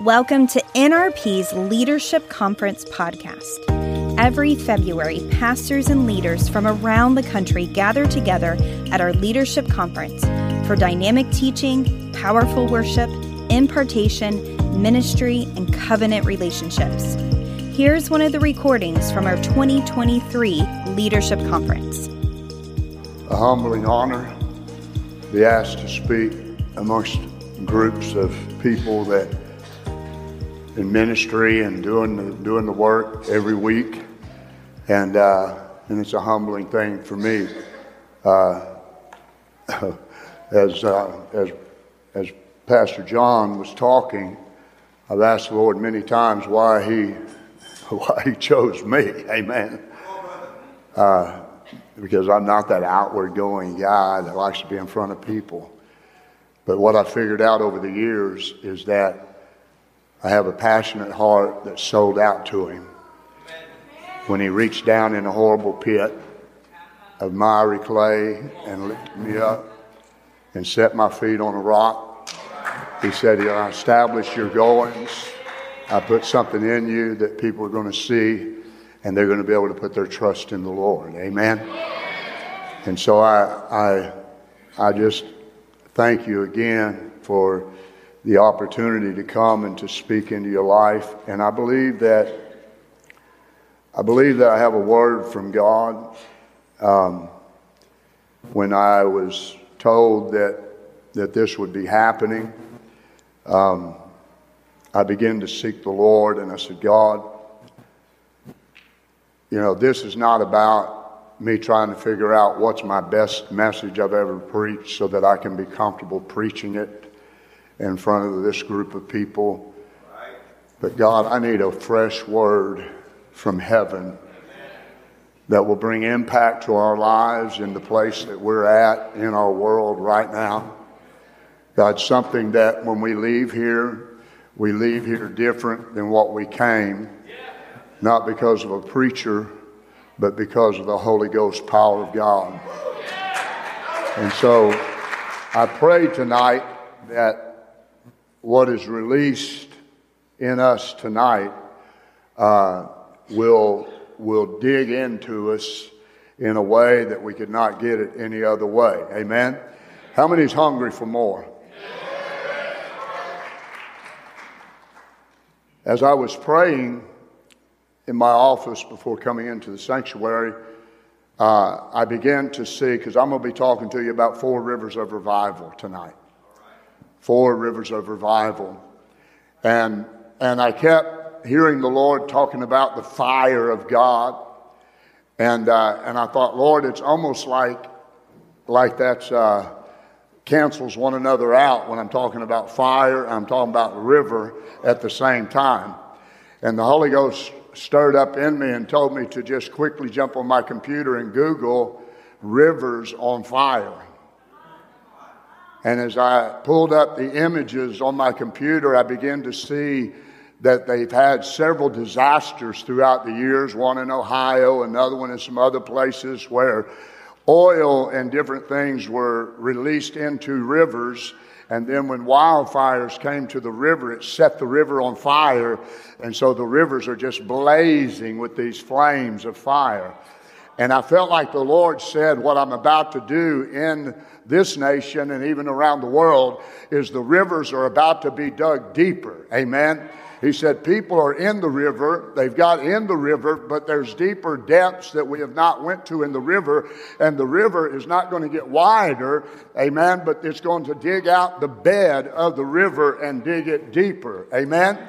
Welcome to NRP's Leadership Conference podcast. Every February, pastors and leaders from around the country gather together at our leadership conference for dynamic teaching, powerful worship, impartation, ministry, and covenant relationships. Here's one of the recordings from our 2023 Leadership Conference. A humbling honor to be asked to speak amongst groups of people that in ministry and doing the, doing the work every week, and uh, and it's a humbling thing for me. Uh, as uh, as as Pastor John was talking, I've asked the Lord many times why he why he chose me. Amen. Uh, because I'm not that outward going guy that likes to be in front of people. But what I figured out over the years is that I have a passionate heart that sold out to him. When he reached down in a horrible pit of miry clay and lifted me up and set my feet on a rock, he said, I establish your goings. I put something in you that people are going to see and they're going to be able to put their trust in the Lord. Amen. And so I, I, I just thank you again for the opportunity to come and to speak into your life. And I believe that I believe that I have a word from God. Um, when I was told that that this would be happening, um, I began to seek the Lord, and I said, God, you know, this is not about me trying to figure out what's my best message I've ever preached so that I can be comfortable preaching it in front of this group of people. But God, I need a fresh word from heaven that will bring impact to our lives in the place that we're at in our world right now. God, something that when we leave here, we leave here different than what we came, not because of a preacher, but because of the Holy Ghost power of God. And so I pray tonight that what is released in us tonight uh, will, will dig into us in a way that we could not get it any other way. Amen? How many is hungry for more? As I was praying in my office before coming into the sanctuary, uh, I began to see, because I'm going to be talking to you about four rivers of revival tonight four rivers of revival. And, and I kept hearing the Lord talking about the fire of God. And, uh, and I thought, Lord, it's almost like, like that's, uh, cancels one another out when I'm talking about fire, I'm talking about river at the same time. And the Holy Ghost stirred up in me and told me to just quickly jump on my computer and Google rivers on fire. And as I pulled up the images on my computer, I began to see that they've had several disasters throughout the years, one in Ohio, another one in some other places where oil and different things were released into rivers. And then when wildfires came to the river, it set the river on fire. And so the rivers are just blazing with these flames of fire. And I felt like the Lord said, What I'm about to do in this nation and even around the world is the rivers are about to be dug deeper. Amen. He said, People are in the river, they've got in the river, but there's deeper depths that we have not went to in the river, and the river is not going to get wider, amen, but it's going to dig out the bed of the river and dig it deeper. Amen.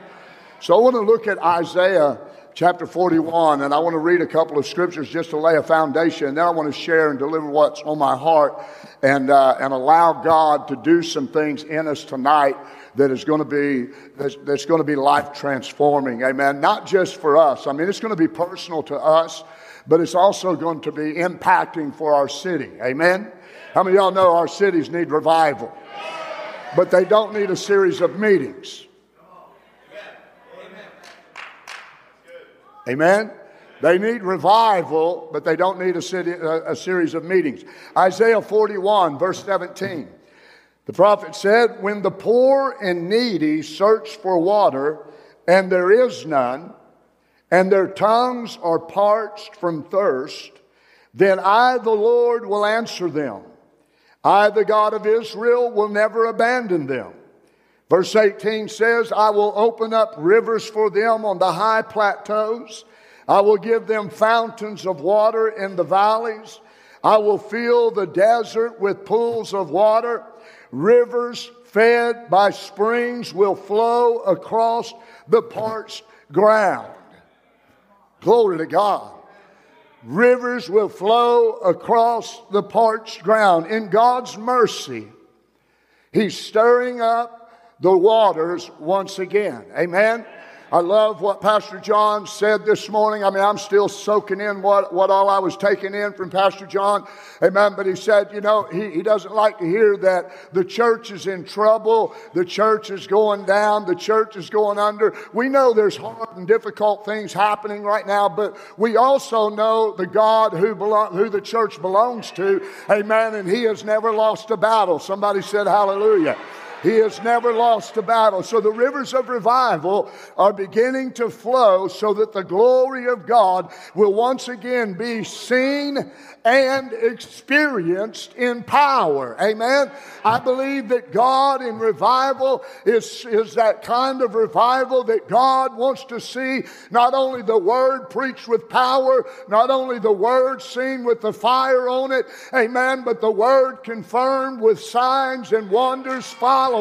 So I want to look at Isaiah chapter 41, and I want to read a couple of scriptures just to lay a foundation, and then I want to share and deliver what's on my heart and, uh, and allow God to do some things in us tonight that is going to be that's, that's going to be life transforming amen. Not just for us. I mean it's going to be personal to us but it's also going to be impacting for our city. Amen? How many of y'all know our cities need revival? But they don't need a series of meetings. Amen? They need revival, but they don't need a, city, a, a, series of meetings. Isaiah 41, verse 17. The prophet said, When the poor and needy search for water, and there is none, and their tongues are parched from thirst, then I, the Lord, will answer them. I, the God of Israel, will never abandon them. Verse 18 says, I will open up rivers for them on the high plateaus. I will give them fountains of water in the valleys. I will fill the desert with pools of water. Rivers fed by springs will flow across the parched ground. Glory to God. Rivers will flow across the parched ground. In God's mercy, He's stirring up the waters once again. Amen. I love what Pastor John said this morning. I mean, I'm still soaking in what, what all I was taking in from Pastor John. Amen. But he said, you know, he, he doesn't like to hear that the church is in trouble, the church is going down, the church is going under. We know there's hard and difficult things happening right now, but we also know the God who, belong, who the church belongs to. Amen. And he has never lost a battle. Somebody said, Hallelujah. He has never lost a battle. So the rivers of revival are beginning to flow so that the glory of God will once again be seen and experienced in power. Amen. I believe that God in revival is, is that kind of revival that God wants to see not only the word preached with power, not only the word seen with the fire on it, amen, but the word confirmed with signs and wonders following.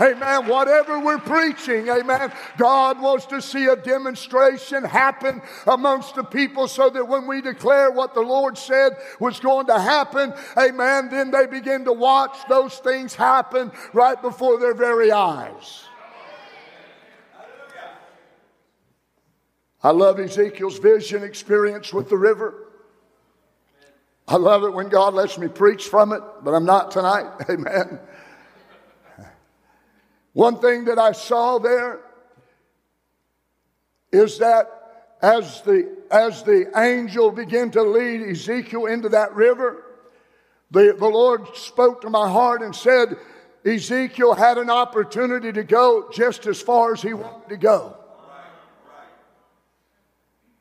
Amen. Whatever we're preaching, amen, God wants to see a demonstration happen amongst the people so that when we declare what the Lord said was going to happen, amen, then they begin to watch those things happen right before their very eyes. I love Ezekiel's vision experience with the river. I love it when God lets me preach from it, but I'm not tonight. Amen. One thing that I saw there is that as the, as the angel began to lead Ezekiel into that river, the, the Lord spoke to my heart and said, Ezekiel had an opportunity to go just as far as he wanted to go.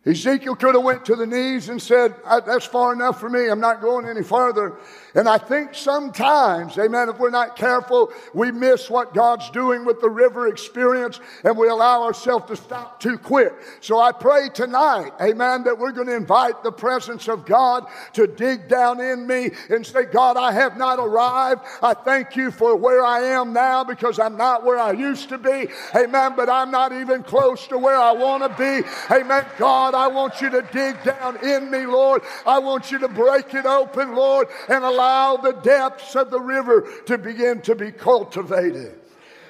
Ezekiel could have went to the knees and said, that's far enough for me. I'm not going any further. And I think sometimes, amen, if we're not careful, we miss what God's doing with the river experience and we allow ourselves to stop too quick. So I pray tonight, amen, that we're going to invite the presence of God to dig down in me and say, God, I have not arrived. I thank you for where I am now because I'm not where I used to be. Amen. But I'm not even close to where I want to be. Amen. God, I want you to dig down in me, Lord. I want you to break it open, Lord, and allow the depths of the river to begin to be cultivated.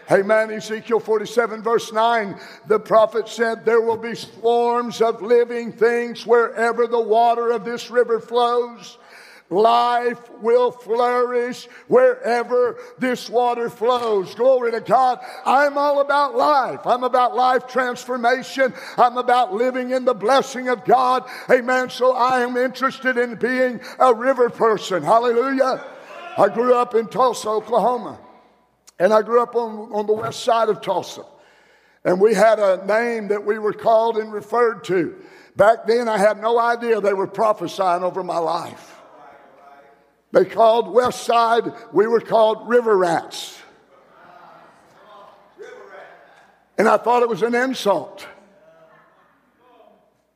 Amen. Ezekiel 47, verse 9, the prophet said, There will be swarms of living things wherever the water of this river flows. Life will flourish wherever this water flows. Glory to God. I'm all about life. I'm about life transformation. I'm about living in the blessing of God. Amen. So I am interested in being a river person. Hallelujah. I grew up in Tulsa, Oklahoma. And I grew up on, on the west side of Tulsa. And we had a name that we were called and referred to. Back then, I had no idea they were prophesying over my life. They called West Side, we were called River Rats. And I thought it was an insult.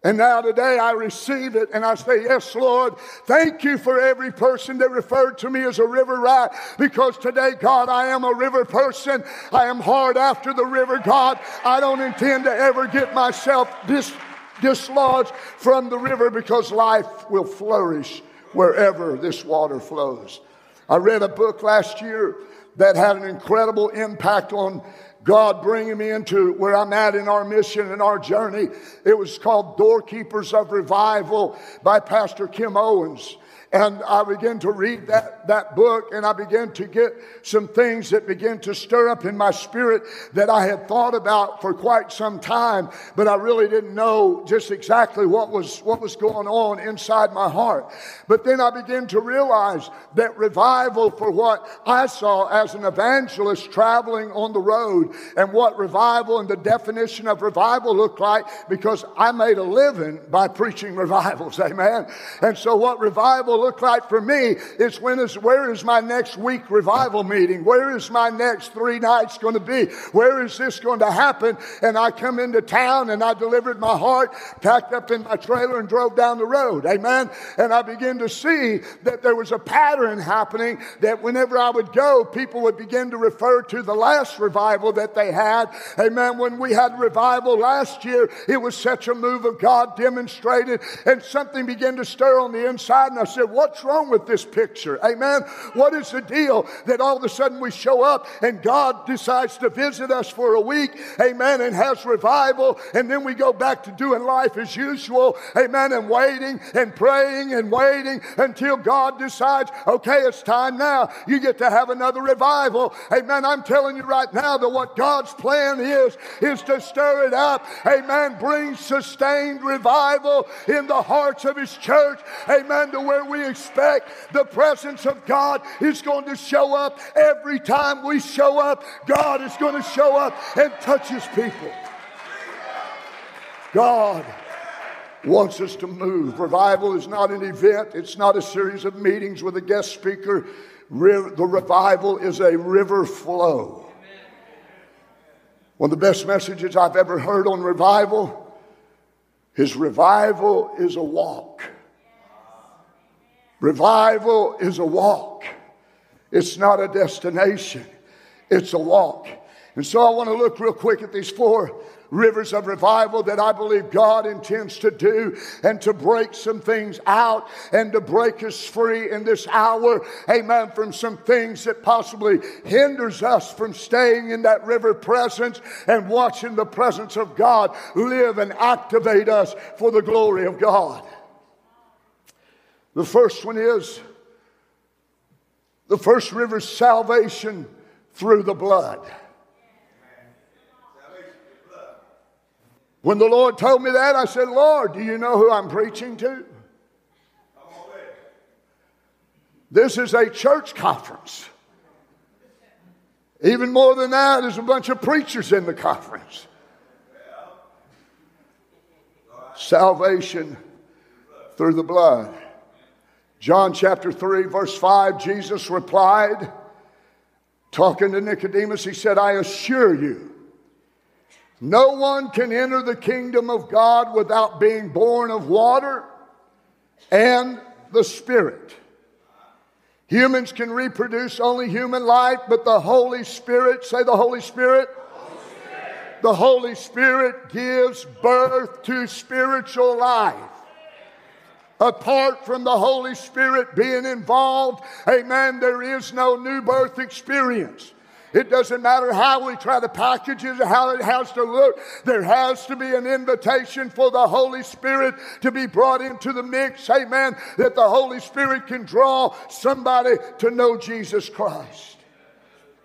And now today I receive it and I say, Yes, Lord, thank you for every person that referred to me as a river rat because today, God, I am a river person. I am hard after the river, God. I don't intend to ever get myself dis- dislodged from the river because life will flourish wherever this water flows. I read a book last year that had an incredible impact on God bringing me into where I'm at in our mission and our journey. It was called Doorkeepers of Revival by Pastor Kim Owens. And I began to read that, that book and I began to get some things that began to stir up in my spirit that I had thought about for quite some time, but I really didn't know just exactly what was, what was going on inside my heart. But then I began to realize that revival for what I saw as an evangelist traveling on the road and what revival and the definition of revival looked like because I made a living by preaching revivals. Amen. And so what revival look like for me is when is where is my next week revival meeting? Where is my next three nights going to be? Where is this going to happen? And I come into town and I delivered my heart, packed up in my trailer and drove down the road. Amen. And I began to see that there was a pattern happening that whenever I would go, people would begin to refer to the last revival that they had. Amen. When we had revival last year, it was such a move of God demonstrated and something began to stir on the inside. And I said, what's wrong with this picture? Amen. What is the deal that all of a sudden we show up and God decides to visit us for a week? Amen. And has revival. And then we go back to doing life as usual. Amen. And waiting and praying and waiting until God decides, okay, it's time now. You get to have another revival. Amen. I'm telling you right now that what God's plan is, is to stir it up. Amen. Bring sustained revival in the hearts of His church. Amen. To where we expect the presence of God is going to show up every time we show up. God is going to show up and touch his people. God wants us to move. Revival is not an event, it's not a series of meetings with a guest speaker. The revival is a river flow. One of the best messages I've ever heard on revival is revival is a walk. Revival is a walk, it's not a destination, it's a walk. And so I want to look real quick at these four rivers of revival that I believe God intends to do and to break some things out and to break us free in this hour, amen, from some things that possibly hinders us from staying in that river presence and watching the presence of God live and activate us for the glory of God. The first one is the first river salvation through the blood. When the Lord told me that, I said, Lord, do you know who I'm preaching to? This is a church conference. Even more than that, there's a bunch of preachers in the conference. Salvation through the blood. John chapter 3, verse 5, Jesus replied, talking to Nicodemus, he said, I assure you, no one can enter the kingdom of God without being born of water and the Spirit. Humans can reproduce only human life, but the Holy Spirit, say the Holy Spirit, Holy Spirit. the Holy Spirit gives birth to spiritual life apart from the Holy Spirit being involved, amen, there is no new birth experience. It doesn't matter how we try to package it, how it has to look. There has to be an invitation for the Holy Spirit to be brought into the mix. Amen. That the Holy Spirit can draw somebody to know Jesus Christ.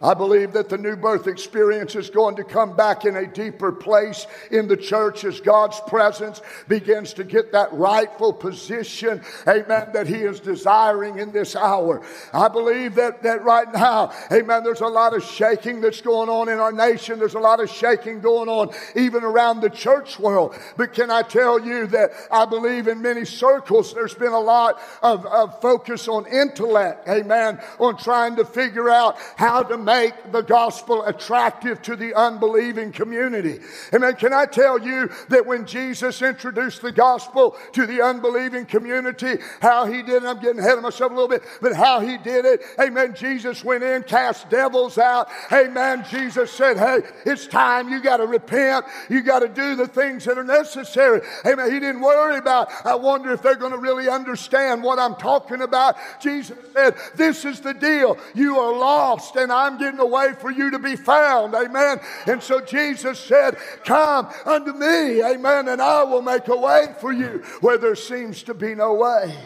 I believe that the new birth experience is going to come back in a deeper place in the church as God's presence begins to get that rightful position, amen, that He is desiring in this hour. I believe that, that right now, amen, there's a lot of shaking that's going on in our nation. There's a lot of shaking going on even around the church world. But can I tell you that I believe in many circles there's been a lot of, of focus on intellect, amen, on trying to figure out how to make the gospel attractive to the unbelieving community. Amen. Can I tell you that when Jesus introduced the gospel to the unbelieving community, how he did it, I'm getting ahead of myself a little bit, but how he did it, amen. Jesus went in, cast devils out, amen. Jesus said, Hey, it's time. You got to repent. You got to do the things that are necessary. Amen. He didn't worry about, I wonder if they're going to really understand what I'm talking about. Jesus said, This is the deal. You are lost, and I'm getting away for you to be found. Amen. And so Jesus said, Come unto me. Amen. And I will make a way for you where there seems to be no way.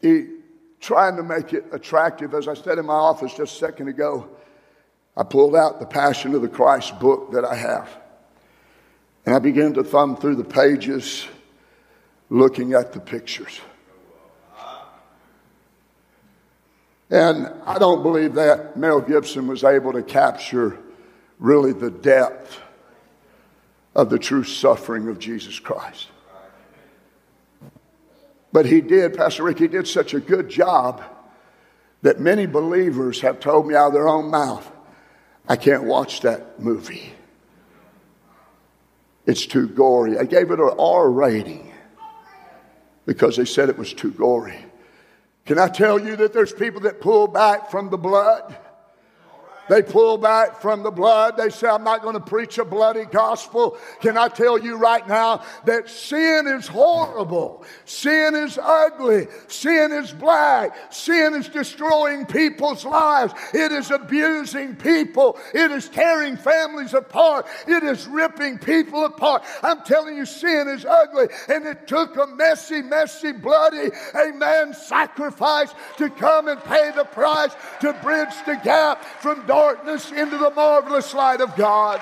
he trying to make it attractive. As I said in my office just a second ago, I pulled out the Passion of the Christ book that I have. And I began to thumb through the pages looking at the pictures. And I don't believe that Mel Gibson was able to capture really the depth of the true suffering of Jesus Christ. But he did, Pastor Rick, he did such a good job that many believers have told me out of their own mouth, I can't watch that movie. It's too gory. I gave it an R rating because they said it was too gory. Can I tell you that there's people that pull back from the blood? They pull back from the blood. They say, I'm not going to preach a bloody gospel. Can I tell you right now that sin is horrible? Sin is ugly. Sin is black. Sin is destroying people's lives. It is abusing people. It is tearing families apart. It is ripping people apart. I'm telling you, sin is ugly. And it took a messy, messy, bloody, amen, sacrifice to come and pay the price to bridge the gap from darkness into the marvelous light of God.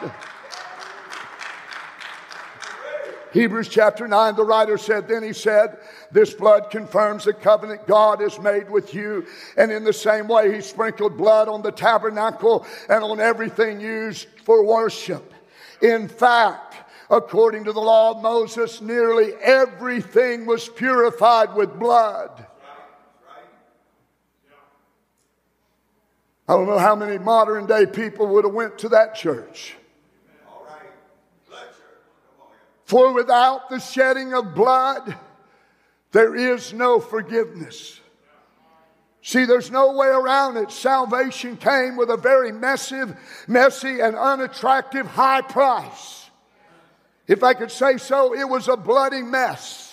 Hebrews chapter 9, the writer said, Then he said, This blood confirms the covenant God has made with you. And in the same way, he sprinkled blood on the tabernacle and on everything used for worship. In fact, according to the law of Moses, nearly everything was purified with blood. I don't know how many modern day people would have went to that church. For without the shedding of blood, there is no forgiveness. See, there's no way around it. Salvation came with a very massive, messy, and unattractive high price. If I could say so, it was a bloody mess.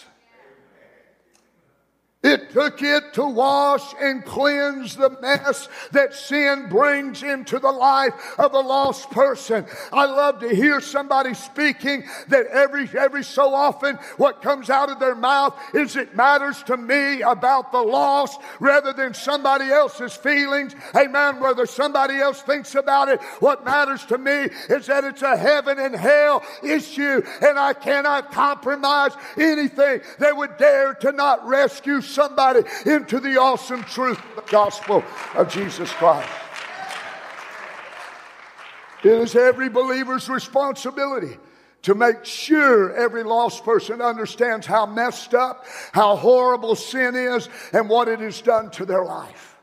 It took it to wash and cleanse the mess that sin brings into the life of a lost person. I love to hear somebody speaking that every, every so often what comes out of their mouth is it matters to me about the lost rather than somebody else's feelings. Amen. Whether somebody else thinks about it, what matters to me is that it's a heaven and hell issue and I cannot compromise anything that would dare to not rescue somebody into the awesome truth of the gospel of Jesus Christ. It is every believer's responsibility to make sure every lost person understands how messed up, how horrible sin is, and what it has done to their life.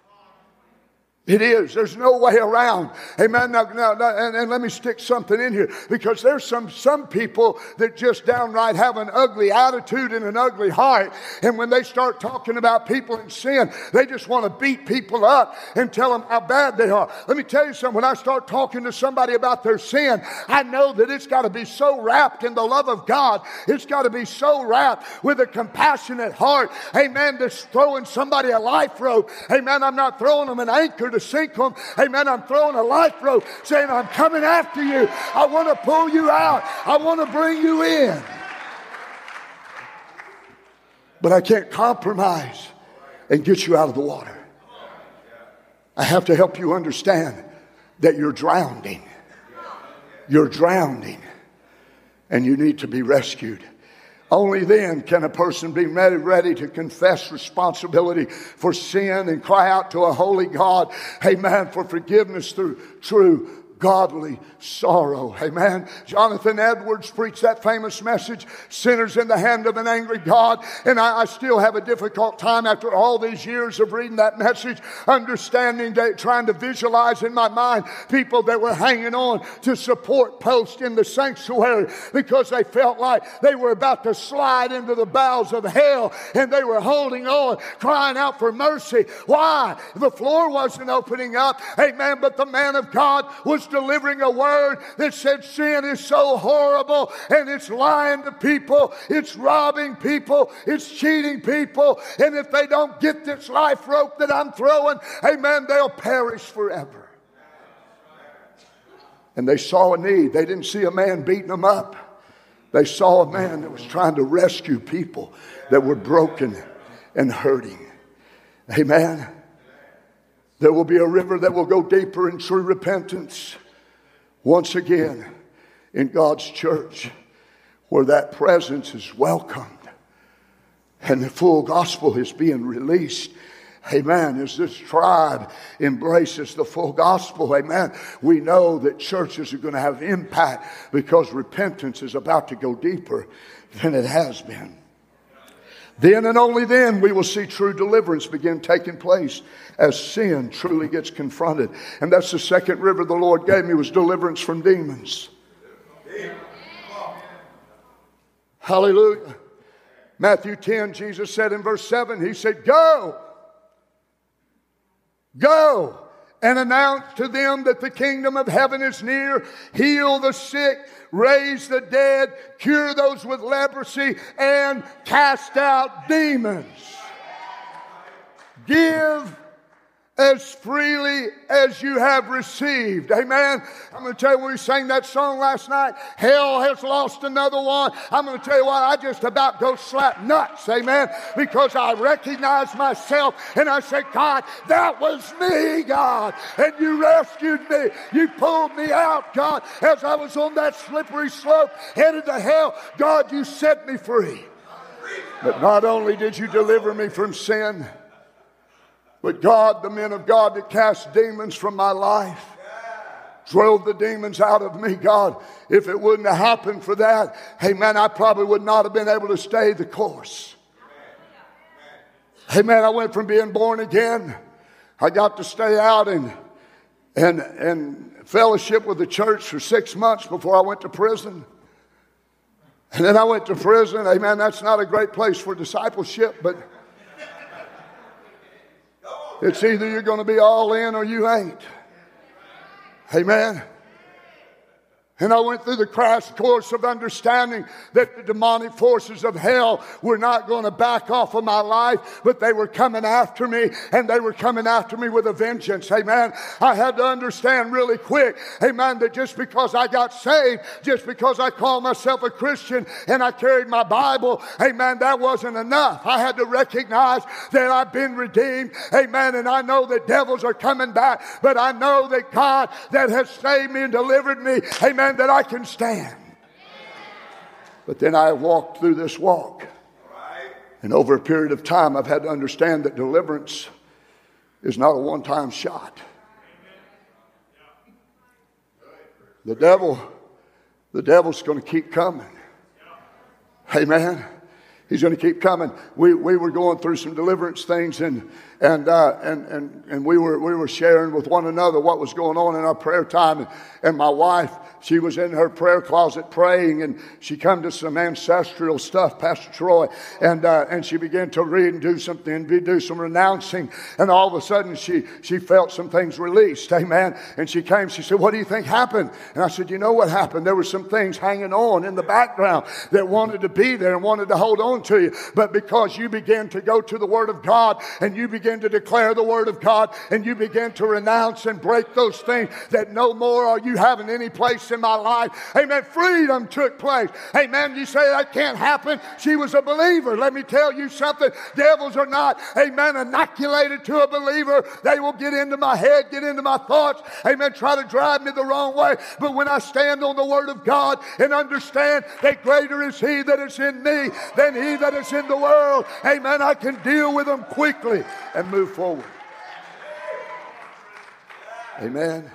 It is. There's no way around. Amen. Now, now, now and, and, let me stick something in here because there's some, some people that just downright have an ugly attitude and an ugly heart. And when they start talking about people in sin, they just want to beat people up and tell them how bad they are. Let me tell you something. When I start talking to somebody about their sin, I know that it's got to be so wrapped in the love of God. It's got to be so wrapped with a compassionate heart. Amen. Just throwing somebody a life rope. Amen. I'm not throwing them an anchor to sink them. Amen. I'm throwing a life rope saying, I'm coming after you. I want to pull you out. I want to bring you in. But I can't compromise and get you out of the water. I have to help you understand that you're drowning. You're drowning. And you need to be rescued. Only then can a person be ready, ready to confess responsibility for sin and cry out to a holy God, amen, for forgiveness through true godly sorrow. Amen. Jonathan Edwards preached that famous message, Sinners in the Hand of an Angry God. And I, I still have a difficult time after all these years of reading that message, understanding, that, trying to visualize in my mind people that were hanging on to support posts in the sanctuary because they felt like they were about to slide into the bowels of hell and they were holding on, crying out for mercy. Why? The floor wasn't opening up. Amen. But the man of God was delivering a word that said sin is so horrible and it's lying to people, it's robbing people, it's cheating people. And if they don't get this life rope that I'm throwing, amen, they'll perish forever. And they saw a need. They didn't see a man beating them up. They saw a man that was trying to rescue people that were broken and hurting. Amen. There will be a river that will go deeper in true repentance once again in God's church where that presence is welcomed and the full gospel is being released. Amen. As this tribe embraces the full gospel, amen, we know that churches are going to have impact because repentance is about to go deeper than it has been. Then and only then we will see true deliverance begin taking place as sin truly gets confronted. And that's the second river the Lord gave me was deliverance from demons. Hallelujah. Matthew 10, Jesus said in verse 7, He said, Go, go and announce to them that the kingdom of heaven is near. Heal the sick, raise the dead, cure those with leprosy, and cast out demons. Give as freely as you have received. Amen. I'm going to tell you, we sang that song last night. Hell has lost another one. I'm going to tell you what, I just about go slap nuts. Amen. Because I recognize myself and I say, God, that was me, God. And you rescued me. You pulled me out, God, as I was on that slippery slope headed to hell. God, you set me free. But not only did you deliver me from sin, but God, the men of God that cast demons from my life, drove the demons out of me, God. If it wouldn't have happened for that, hey man, I probably would not have been able to stay the course. Hey man, I went from being born again. I got to stay out and and and fellowship with the church for six months before I went to prison. And then I went to prison. Amen. That's not a great place for discipleship, but it's either you're going to be all in or you ain't. Amen. And I went through the crash course of understanding that the demonic forces of hell were not going to back off of my life, but they were coming after me and they were coming after me with a vengeance. Amen. I had to understand really quick, amen, that just because I got saved, just because I called myself a Christian and I carried my Bible, amen, that wasn't enough. I had to recognize that I've been redeemed, amen, and I know that devils are coming back, but I know that God that has saved me and delivered me, amen that I can stand. But then I walked through this walk. And over a period of time, I've had to understand that deliverance is not a one time shot. The devil, the devil's going to keep coming. Amen. He's going to keep coming. We, we were going through some deliverance things, and and, uh, and, and, and we, were, we were sharing with one another what was going on in our prayer time. And, and my wife, she was in her prayer closet praying, and she come to some ancestral stuff, Pastor Troy, and, uh, and she began to read and do something, do some renouncing. And all of a sudden, she, she felt some things released. Amen. And she came, she said, What do you think happened? And I said, You know what happened? There were some things hanging on in the background that wanted to be there and wanted to hold on to you. But because you began to go to the Word of God and you began begin to declare the word of God and you begin to renounce and break those things that no more are you having any place in my life. Amen. Freedom took place. Amen. You say that can't happen. She was a believer. Let me tell you something. Devils are not, amen, inoculated to a believer. They will get into my head, get into my thoughts. Amen. Try to drive me the wrong way. But when I stand on the word of God and understand that greater is he that is in me than he that is in the world, amen, I can deal with them quickly and move forward. Amen.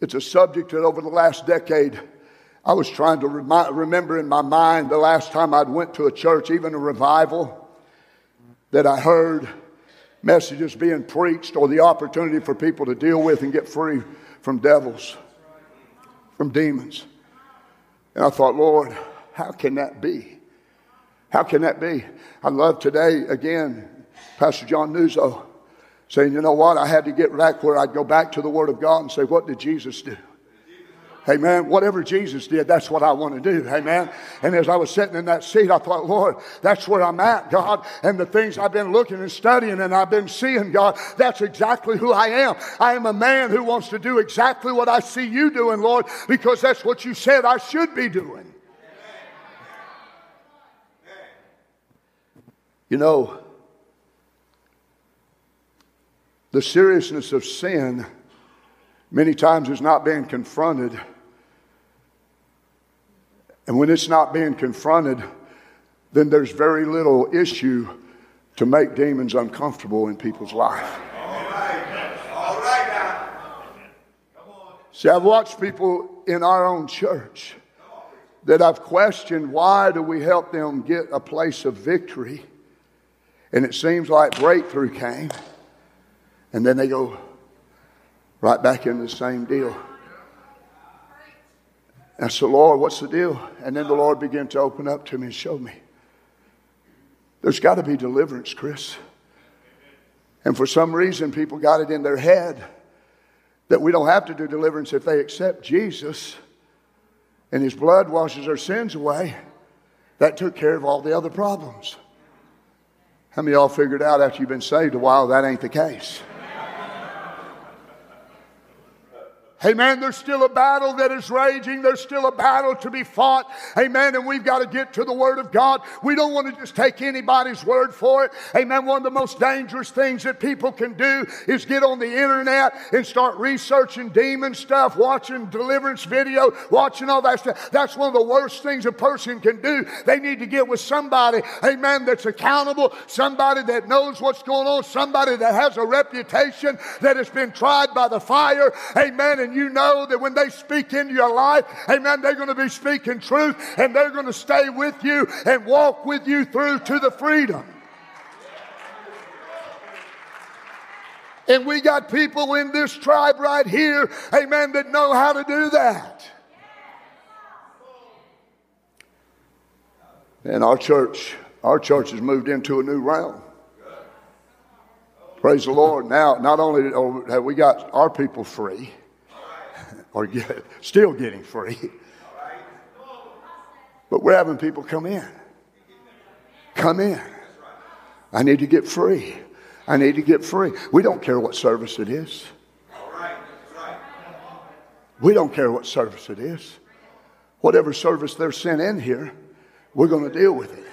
It's a subject that over the last decade I was trying to remember in my mind the last time I'd went to a church, even a revival, that I heard messages being preached or the opportunity for people to deal with and get free from devils, from demons. And I thought, Lord, how can that be? How can that be? I love today, again, Pastor John Nuzzo saying, you know what? I had to get back where I'd go back to the Word of God and say, what did Jesus do? Amen. whatever Jesus did, that's what I want to do. Amen. And as I was sitting in that seat, I thought, Lord, that's where I'm at, God. And the things I've been looking and studying and I've been seeing, God, that's exactly who I am. I am a man who wants to do exactly what I see you doing, Lord, because that's what you said I should be doing. You know, the seriousness of sin many times is not being confronted. And when it's not being confronted, then there's very little issue to make demons uncomfortable in people's life. All right. All right. See, I've watched people in our own church that I've questioned why do we help them get a place of victory? And it seems like breakthrough came. And then they go right back in the same deal. And I said, Lord, what's the deal? And then the Lord began to open up to me and show me. There's got to be deliverance, Chris. And for some reason, people got it in their head that we don't have to do deliverance if they accept Jesus and his blood washes our sins away. That took care of all the other problems. How many y'all figured out after you've been saved a while that ain't the case? Amen. There's still a battle that is raging. There's still a battle to be fought. Amen. And we've got to get to the Word of God. We don't want to just take anybody's word for it. Amen. One of the most dangerous things that people can do is get on the internet and start researching demon stuff, watching deliverance video, watching all that stuff. That's one of the worst things a person can do. They need to get with somebody, amen, that's accountable, somebody that knows what's going on, somebody that has a reputation that has been tried by the fire. Amen. And and you know that when they speak into your life, amen, they're going to be speaking truth and they're going to stay with you and walk with you through to the freedom. And we got people in this tribe right here, amen, that know how to do that. And our church, our church has moved into a new realm. Praise the Lord. Now, not only have we got our people free, or get, still getting free. But we're having people come in. Come in. I need to get free. I need to get free. We don't care what service it is. We don't care what service it is. Whatever service they're sent in here, we're going to deal with it.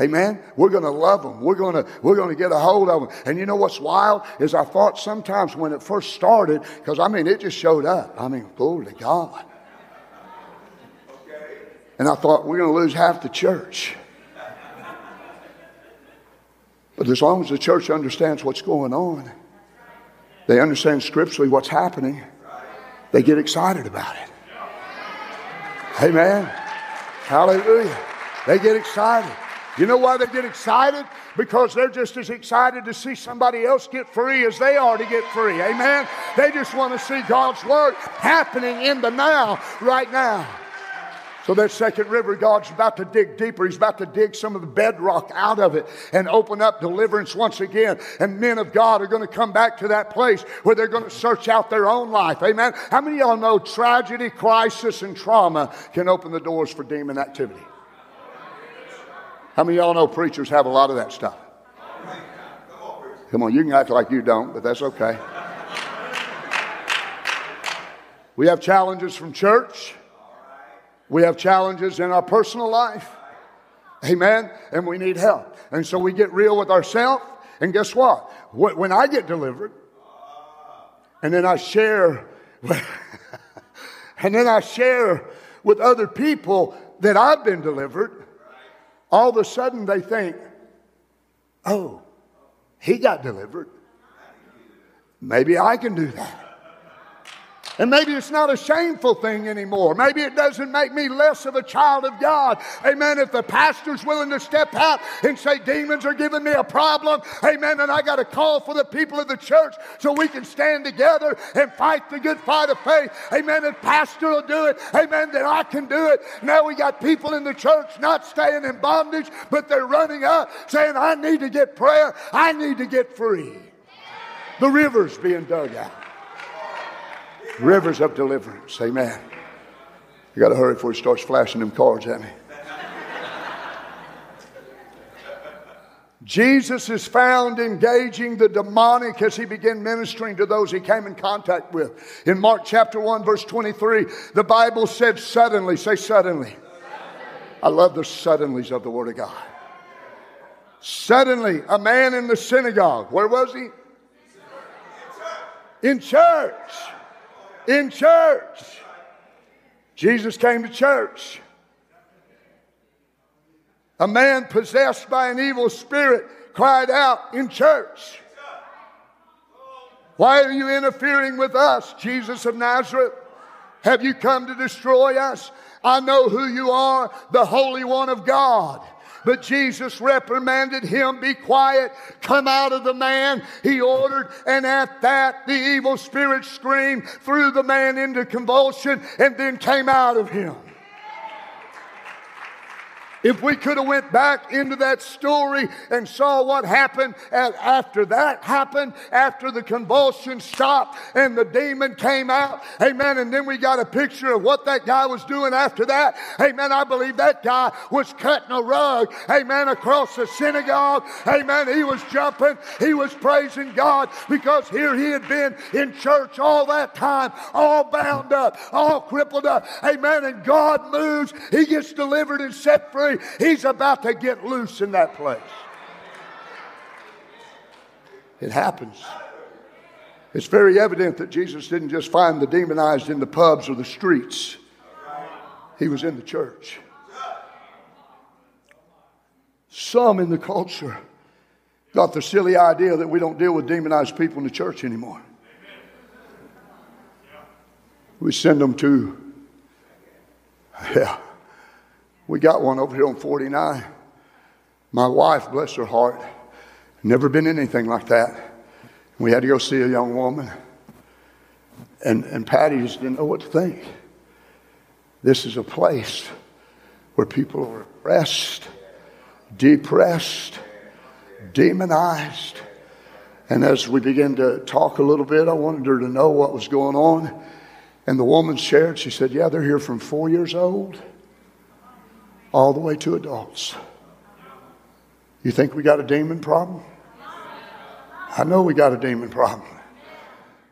Amen. We're going to love them. We're going to we're going to get a hold of them. And you know what's wild is I thought sometimes when it first started, because I mean it just showed up. I mean, glory to God. And I thought we're going to lose half the church. But as long as the church understands what's going on, they understand scripturally what's happening, they get excited about it. Amen. Hallelujah. They get excited. You know why they get excited? Because they're just as excited to see somebody else get free as they are to get free. Amen? They just want to see God's work happening in the now, right now. So that second river, God's about to dig deeper. He's about to dig some of the bedrock out of it and open up deliverance once again. And men of God are going to come back to that place where they're going to search out their own life. Amen. How many of y'all know tragedy, crisis, and trauma can open the doors for demon activity? How many of y'all know preachers have a lot of that stuff? Come on, you can act like you don't, but that's okay. We have challenges from church. We have challenges in our personal life. Amen. And we need help. And so we get real with ourselves. And guess what? When I get delivered, and then I share, and then I share with other people that I've been delivered, all of a sudden they think, oh, he got delivered. Maybe I can do that. And maybe it's not a shameful thing anymore. Maybe it doesn't make me less of a child of God. Amen. If the pastor's willing to step out and say, demons are giving me a problem, amen, and I got to call for the people of the church so we can stand together and fight the good fight of faith. Amen. If pastor will do it, amen, then I can do it. Now we got people in the church not staying in bondage, but they're running up saying, I need to get prayer. I need to get free. The river's being dug out. Rivers of deliverance. Amen. You got to hurry before he starts flashing them cards at me. Jesus is found engaging the demonic as he began ministering to those he came in contact with. In Mark chapter 1, verse 23, the Bible said, suddenly, say suddenly. I love the suddenlies of the Word of God. Suddenly, a man in the synagogue, where was he? In church. In church. Jesus came to church. A man possessed by an evil spirit cried out in church. Why are you interfering with us, Jesus of Nazareth? Have you come to destroy us? I know who you are, the Holy One of God. But Jesus reprimanded him, Be quiet, come out of the man. He ordered, and at that, the evil spirit screamed, threw the man into convulsion, and then came out of him. If we could have went back into that story and saw what happened after that happened, after the convulsion stopped and the demon came out, amen, and then we got a picture of what that guy was doing after that, amen, I believe that guy was cutting a rug, amen, across the synagogue, amen, he was jumping, he was praising God because here he had been in church all that time, all bound up, all crippled up, amen, and God moves, he gets delivered and set free he's about to get loose in that place. It happens. It's very evident that Jesus didn't just find the demonized in the pubs or the streets, he was in the church. Some in the culture got the silly idea that we don't deal with demonized people in the church anymore. We send them to, yeah, we got one over here on 49. My wife, bless her heart, never been anything like that. We had to go see a young woman. And, and Patty just didn't know what to think. This is a place where people are oppressed, depressed, demonized. And as we began to talk a little bit, I wanted her to know what was going on. And the woman shared, she said, Yeah, they're here from four years old all the way to adults. You think we got a demon problem? I know we got a demon problem.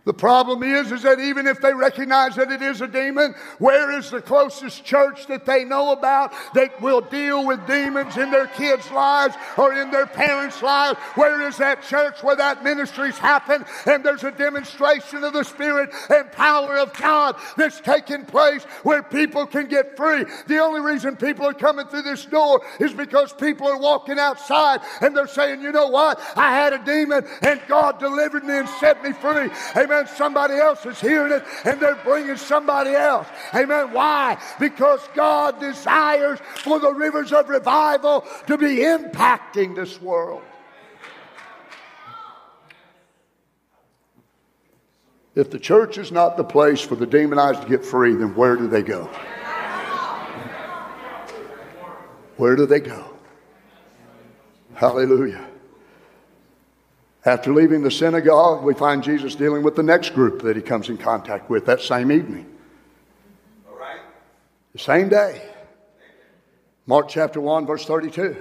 The problem is, is that even if they recognize that it is a demon, where is the closest church that they know about that will deal with demons in their kids' lives or in their parents' lives? Where is that church where that ministry's happened and there's a demonstration of the Spirit and power of God that's taking place where people can get free? The only reason people are coming through this door is because people are walking outside and they're saying, you know what? I had a demon and God delivered me and set me free. Amen. Amen. Somebody else is hearing it and they're bringing somebody else. Amen. Why? Because God desires for the rivers of revival to be impacting this world. If the church is not the place for the demonized to get free, then where do they go? Where do they go? Hallelujah. After leaving the synagogue, we find Jesus dealing with the next group that he comes in contact with that same evening. All right. The same day. Mark chapter 1, verse 32.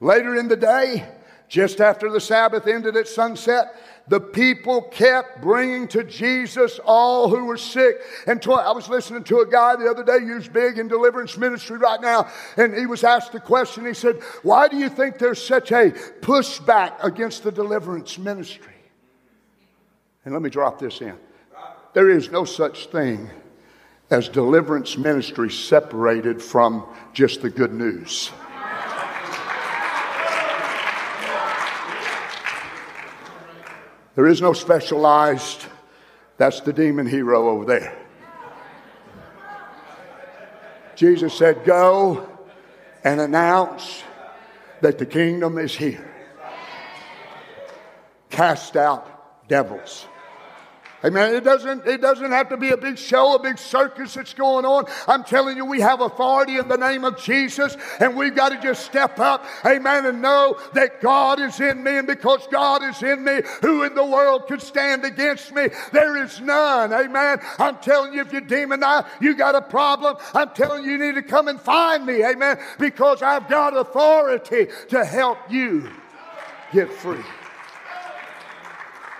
Later in the day, just after the Sabbath ended at sunset, the people kept bringing to Jesus all who were sick. And I was listening to a guy the other day who's big in deliverance ministry right now, and he was asked a question. He said, Why do you think there's such a pushback against the deliverance ministry? And let me drop this in. There is no such thing as deliverance ministry separated from just the good news. There is no specialized, that's the demon hero over there. Jesus said, Go and announce that the kingdom is here. Cast out devils. Amen. It doesn't, it doesn't have to be a big show, a big circus that's going on. I'm telling you, we have authority in the name of Jesus, and we've got to just step up, amen, and know that God is in me, and because God is in me, who in the world could stand against me? There is none. Amen. I'm telling you, if you're demonized, you got a problem. I'm telling you, you need to come and find me. Amen. Because I've got authority to help you get free.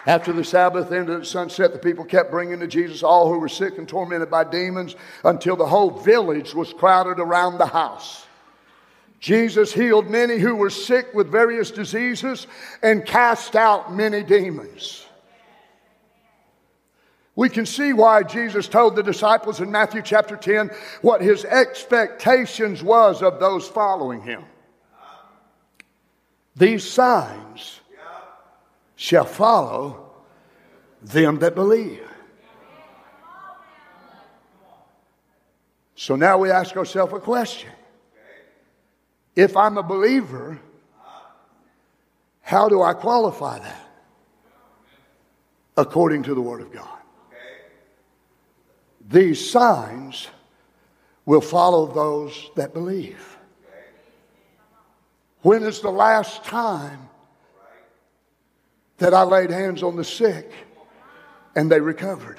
After the Sabbath ended at sunset, the people kept bringing to Jesus all who were sick and tormented by demons until the whole village was crowded around the house. Jesus healed many who were sick with various diseases and cast out many demons. We can see why Jesus told the disciples in Matthew chapter 10 what his expectations was of those following him. These signs shall follow them that believe. So now we ask ourselves a question. If I'm a believer, how do I qualify that? According to the Word of God. These signs will follow those that believe. When is the last time that I laid hands on the sick and they recovered?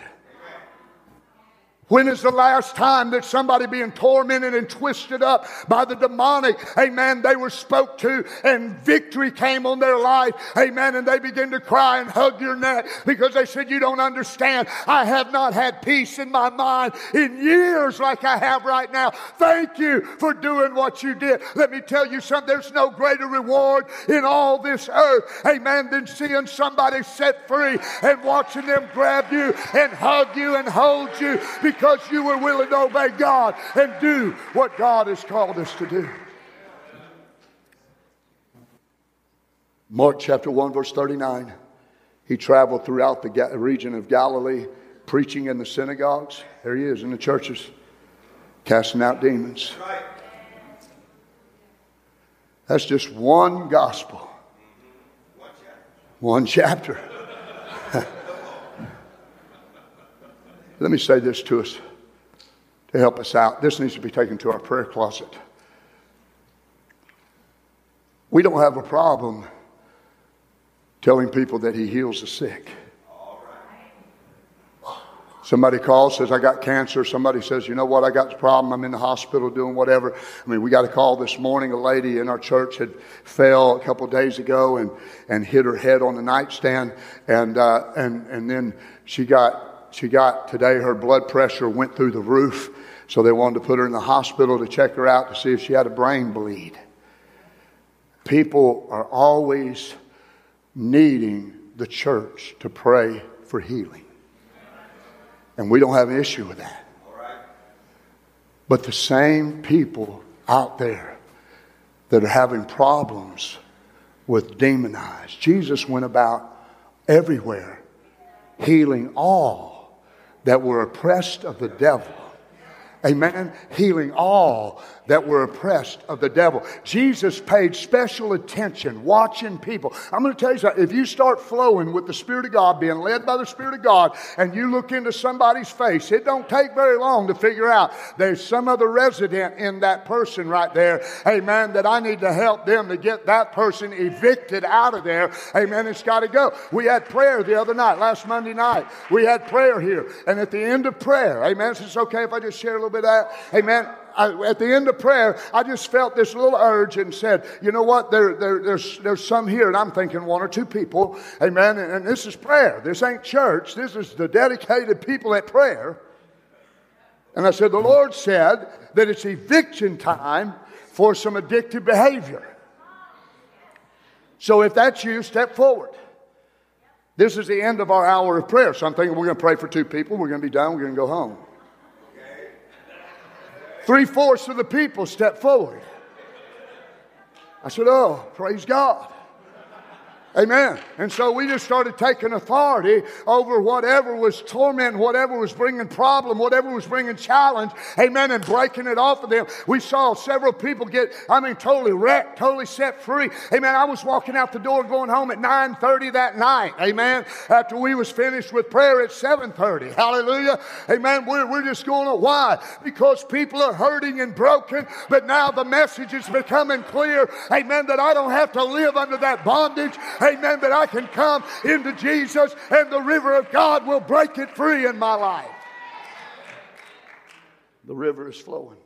When is the last time that somebody being tormented and twisted up by the demonic, amen, they were spoke to and victory came on their life, amen, and they begin to cry and hug your neck because they said, You don't understand. I have not had peace in my mind in years like I have right now. Thank you for doing what you did. Let me tell you something, there's no greater reward in all this earth, amen, than seeing somebody set free and watching them grab you and hug you and hold you because because you were willing to obey God and do what God has called us to do. Mark chapter 1, verse 39. He traveled throughout the region of Galilee, preaching in the synagogues. There he is in the churches, casting out demons. That's just one gospel, one chapter. Let me say this to us to help us out. This needs to be taken to our prayer closet. We don't have a problem telling people that He heals the sick. Somebody calls, says, I got cancer. Somebody says, you know what, I got the problem. I'm in the hospital doing whatever. I mean, we got a call this morning. A lady in our church had fell a couple days ago and, and hit her head on the nightstand. And, uh, and, and then she got she got today, her blood pressure went through the roof, so they wanted to put her in the hospital to check her out to see if she had a brain bleed. People are always needing the church to pray for healing. And we don't have an issue with that. But the same people out there that are having problems with demonized, Jesus went about everywhere healing all that were oppressed of the devil. Amen. Healing all that were oppressed of the devil. Jesus paid special attention watching people. I'm going to tell you something. If you start flowing with the Spirit of God, being led by the Spirit of God, and you look into somebody's face, it don't take very long to figure out there's some other resident in that person right there. Amen. That I need to help them to get that person evicted out of there. Amen. It's got to go. We had prayer the other night, last Monday night. We had prayer here. And at the end of prayer, amen. It's okay if I just share a little bit of that. Amen. I, at the end of prayer, I just felt this little urge and said, you know what? There, there, there's, there's some here, and I'm thinking one or two people. Amen. And, and this is prayer. This ain't church. This is the dedicated people at prayer. And I said, the Lord said that it's eviction time for some addictive behavior. So if that's you, step forward. This is the end of our hour of prayer. So I'm thinking we're going to pray for two people. We're going to be done. We're going to go home. Three fourths of the people stepped forward. I said, Oh, praise God. Amen. And so we just started taking authority over whatever was torment, whatever was bringing problem, whatever was bringing challenge. Amen. And breaking it off of them. We saw several people get, I mean, totally wrecked, totally set free. Amen. I was walking out the door going home at 9.30 that night. Amen. After we was finished with prayer at 7.30. Hallelujah. Amen. We're, we're just going to, Why? Because people are hurting and broken, but now the message is becoming clear. Amen. That I don't have to live under that bondage. Amen. That I can come into Jesus and the river of God will break it free in my life. The river is flowing.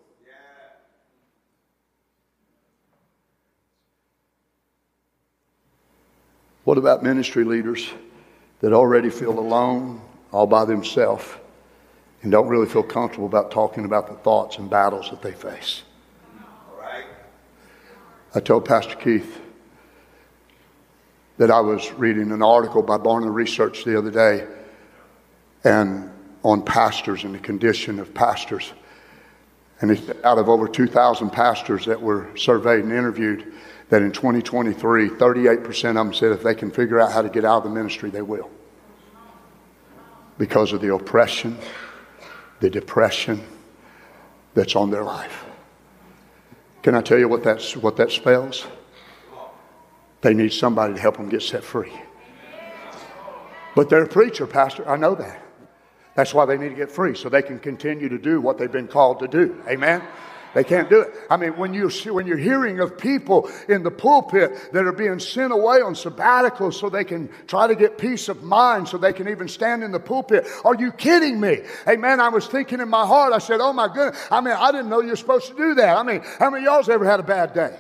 What about ministry leaders that already feel alone, all by themselves, and don't really feel comfortable about talking about the thoughts and battles that they face? I told Pastor Keith, that I was reading an article by Barna Research the other day, and on pastors and the condition of pastors. And said out of over 2,000 pastors that were surveyed and interviewed, that in 2023, 38% of them said if they can figure out how to get out of the ministry, they will. Because of the oppression, the depression that's on their life. Can I tell you what, that's, what that spells? They need somebody to help them get set free. But they're a preacher, Pastor. I know that. That's why they need to get free, so they can continue to do what they've been called to do. Amen? They can't do it. I mean, when you're, when you're hearing of people in the pulpit that are being sent away on sabbatical so they can try to get peace of mind so they can even stand in the pulpit, are you kidding me? Hey, man, I was thinking in my heart, I said, oh my goodness, I mean, I didn't know you're supposed to do that. I mean, how many of y'all's ever had a bad day?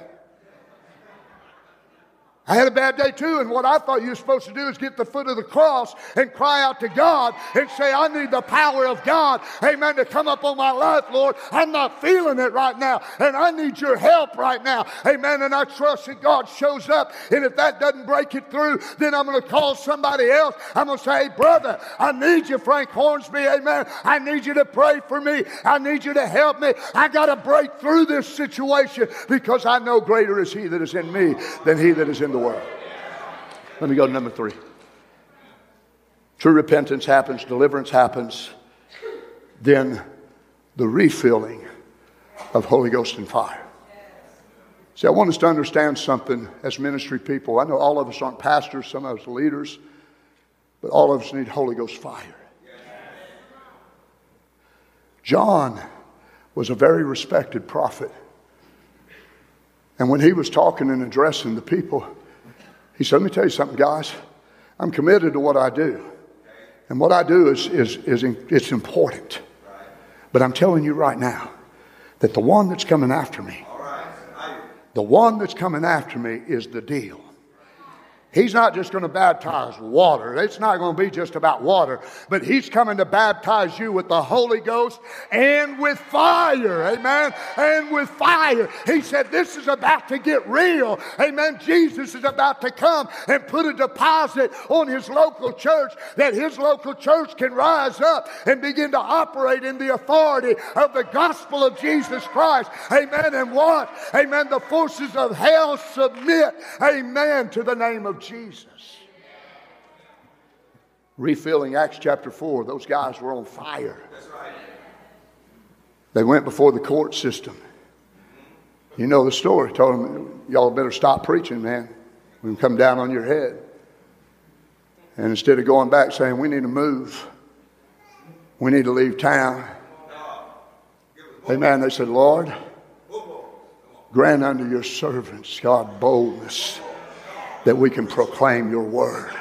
I had a bad day too, and what I thought you were supposed to do is get the foot of the cross and cry out to God and say, I need the power of God, amen, to come up on my life, Lord. I'm not feeling it right now, and I need your help right now, amen. And I trust that God shows up, and if that doesn't break it through, then I'm going to call somebody else. I'm going to say, hey, brother, I need you, Frank Hornsby, amen. I need you to pray for me. I need you to help me. I got to break through this situation because I know greater is He that is in me than He that is in the world. Let me go to number three. True repentance happens, deliverance happens, then the refilling of Holy Ghost and fire. See, I want us to understand something as ministry people. I know all of us aren't pastors, some of us leaders, but all of us need Holy Ghost fire. John was a very respected prophet. And when he was talking and addressing the people, he said, Let me tell you something, guys. I'm committed to what I do. And what I do is, is, is it's important. But I'm telling you right now that the one that's coming after me, the one that's coming after me is the deal. He's not just going to baptize water. It's not going to be just about water, but He's coming to baptize you with the Holy Ghost and with fire. Amen. And with fire. He said, This is about to get real. Amen. Jesus is about to come and put a deposit on His local church that His local church can rise up and begin to operate in the authority of the gospel of Jesus Christ. Amen. And what? Amen. The forces of hell submit. Amen. To the name of Jesus. Refilling Acts chapter 4, those guys were on fire. They went before the court system. You know the story. Told them, y'all better stop preaching, man. We can come down on your head. And instead of going back saying, we need to move, we need to leave town. Amen. They said, Lord, grant unto your servants, God, boldness that we can proclaim your word.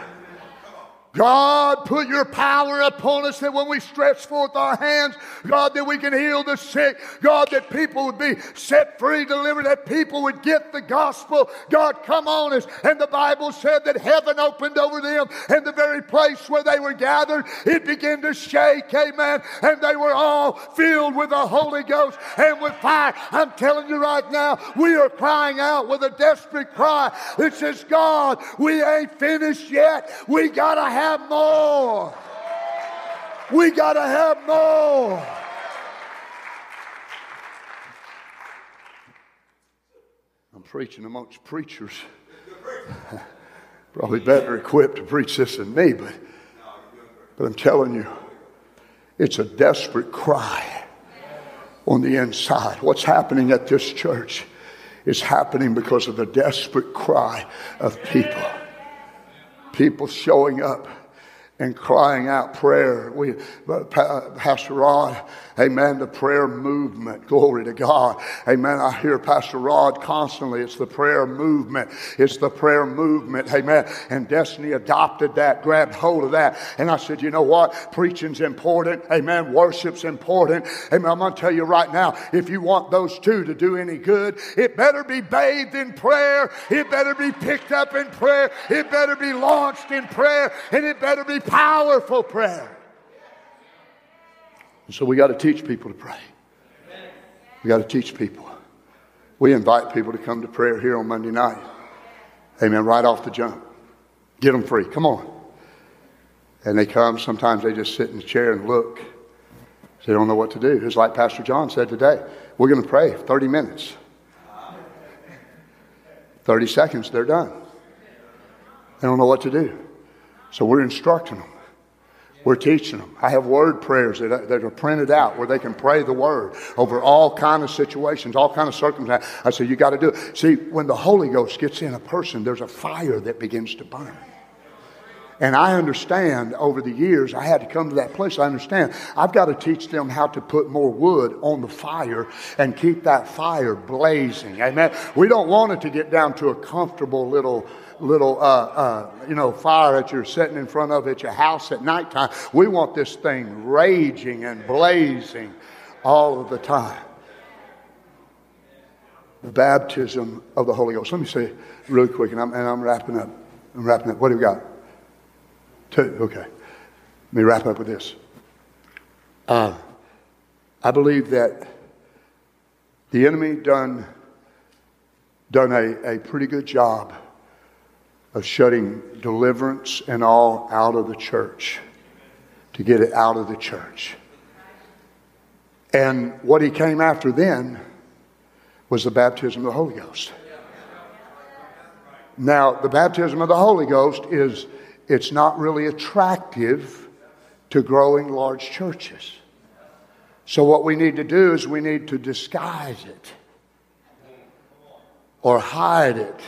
God, put your power upon us that when we stretch forth our hands, God, that we can heal the sick. God, that people would be set free, delivered, that people would get the gospel. God, come on us. And the Bible said that heaven opened over them and the very place where they were gathered, it began to shake. Amen. And they were all filled with the Holy Ghost and with fire. I'm telling you right now, we are crying out with a desperate cry that says, God, we ain't finished yet. We got to have have more. We got to have more. I'm preaching amongst preachers. Probably better equipped to preach this than me, but, but I'm telling you, it's a desperate cry on the inside. What's happening at this church is happening because of the desperate cry of people people showing up and crying out prayer. We, Pastor Rod, amen, the prayer movement. Glory to God. Amen. I hear Pastor Rod constantly. It's the prayer movement. It's the prayer movement. Amen. And Destiny adopted that, grabbed hold of that. And I said, you know what? Preaching's important. Amen. Worship's important. Amen. I'm going to tell you right now, if you want those two to do any good, it better be bathed in prayer. It better be picked up in prayer. It better be launched in prayer. And it better be powerful prayer. And so we got to teach people to pray. We got to teach people. We invite people to come to prayer here on Monday night. Amen. Right off the jump. Get them free. Come on. And they come, sometimes they just sit in the chair and look. They don't know what to do. It's like Pastor John said today. We're going to pray 30 minutes. 30 seconds, they're done. They don't know what to do. So we're instructing them. We're teaching them. I have word prayers that, that are printed out where they can pray the word over all kind of situations, all kind of circumstances. I say, you got to do it. See, when the Holy Ghost gets in a person, there's a fire that begins to burn. And I understand over the years, I had to come to that place. I understand. I've got to teach them how to put more wood on the fire and keep that fire blazing. Amen. We don't want it to get down to a comfortable little little, uh, uh, you know, fire that you're sitting in front of at your house at nighttime. We want this thing raging and blazing all of the time. The baptism of the Holy Ghost. Let me say really quick, and I'm, and I'm wrapping up. I'm wrapping up. What do we got? Two. Okay. Let me wrap up with this. Uh, I believe that the enemy done done a, a pretty good job of shutting deliverance and all out of the church to get it out of the church. And what he came after then was the baptism of the Holy Ghost. Now, the baptism of the Holy Ghost is it's not really attractive to growing large churches. So what we need to do is we need to disguise it or hide it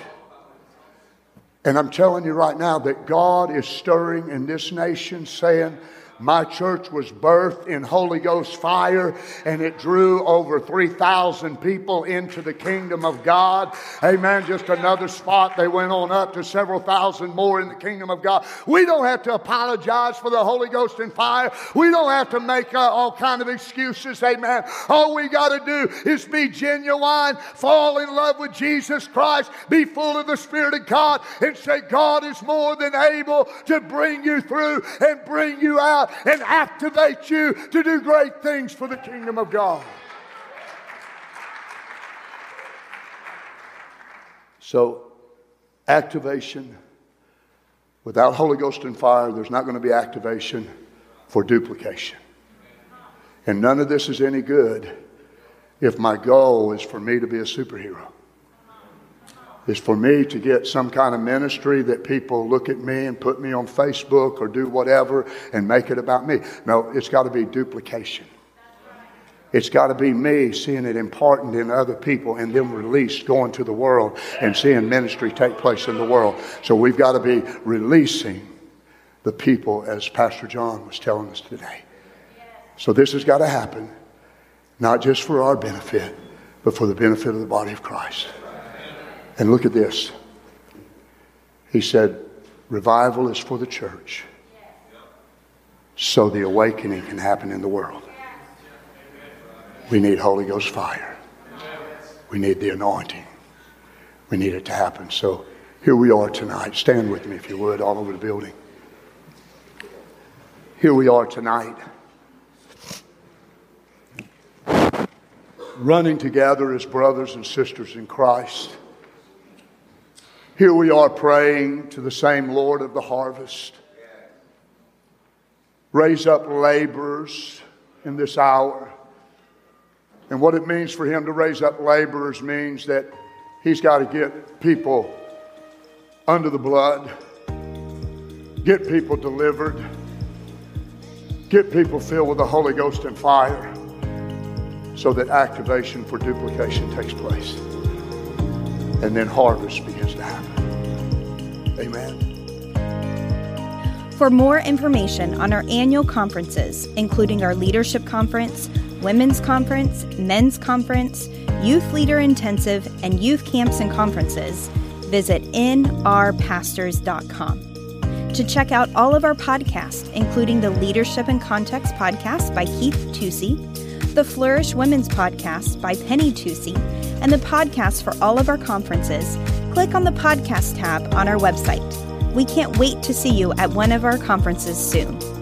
and I'm telling you right now that God is stirring in this nation, saying, my church was birthed in Holy Ghost fire and it drew over 3,000 people into the kingdom of God. Amen. Just another spot. They went on up to several thousand more in the kingdom of God. We don't have to apologize for the Holy Ghost and fire. We don't have to make uh, all kind of excuses. Amen. All we got to do is be genuine, fall in love with Jesus Christ, be full of the Spirit of God, and say, God is more than able to bring you through and bring you out and activate you to do great things for the kingdom of God. So, activation without Holy Ghost and fire, there's not going to be activation for duplication. And none of this is any good if my goal is for me to be a superhero is for me to get some kind of ministry that people look at me and put me on Facebook or do whatever and make it about me. No, it's got to be duplication. It's got to be me seeing it important in other people and then released going to the world and seeing ministry take place in the world. So we've got to be releasing the people as Pastor John was telling us today. So this has got to happen, not just for our benefit, but for the benefit of the body of Christ. And look at this. He said, Revival is for the church so the awakening can happen in the world. We need Holy Ghost fire. We need the anointing. We need it to happen. So here we are tonight. Stand with me, if you would, all over the building. Here we are tonight. Running together as brothers and sisters in Christ. Here we are praying to the same Lord of the harvest. Raise up laborers in this hour. And what it means for him to raise up laborers means that he's got to get people under the blood, get people delivered, get people filled with the Holy Ghost and fire so that activation for duplication takes place and then harvest begins to happen. Amen. For more information on our annual conferences, including our leadership conference, women's conference, men's conference, youth leader intensive, and youth camps and conferences, visit nrpastors.com. To check out all of our podcasts, including the Leadership and Context podcast by Heath Tusey, the Flourish Women's podcast by Penny Tusey, and the podcast for all of our conferences, click on the podcast tab on our website. We can't wait to see you at one of our conferences soon.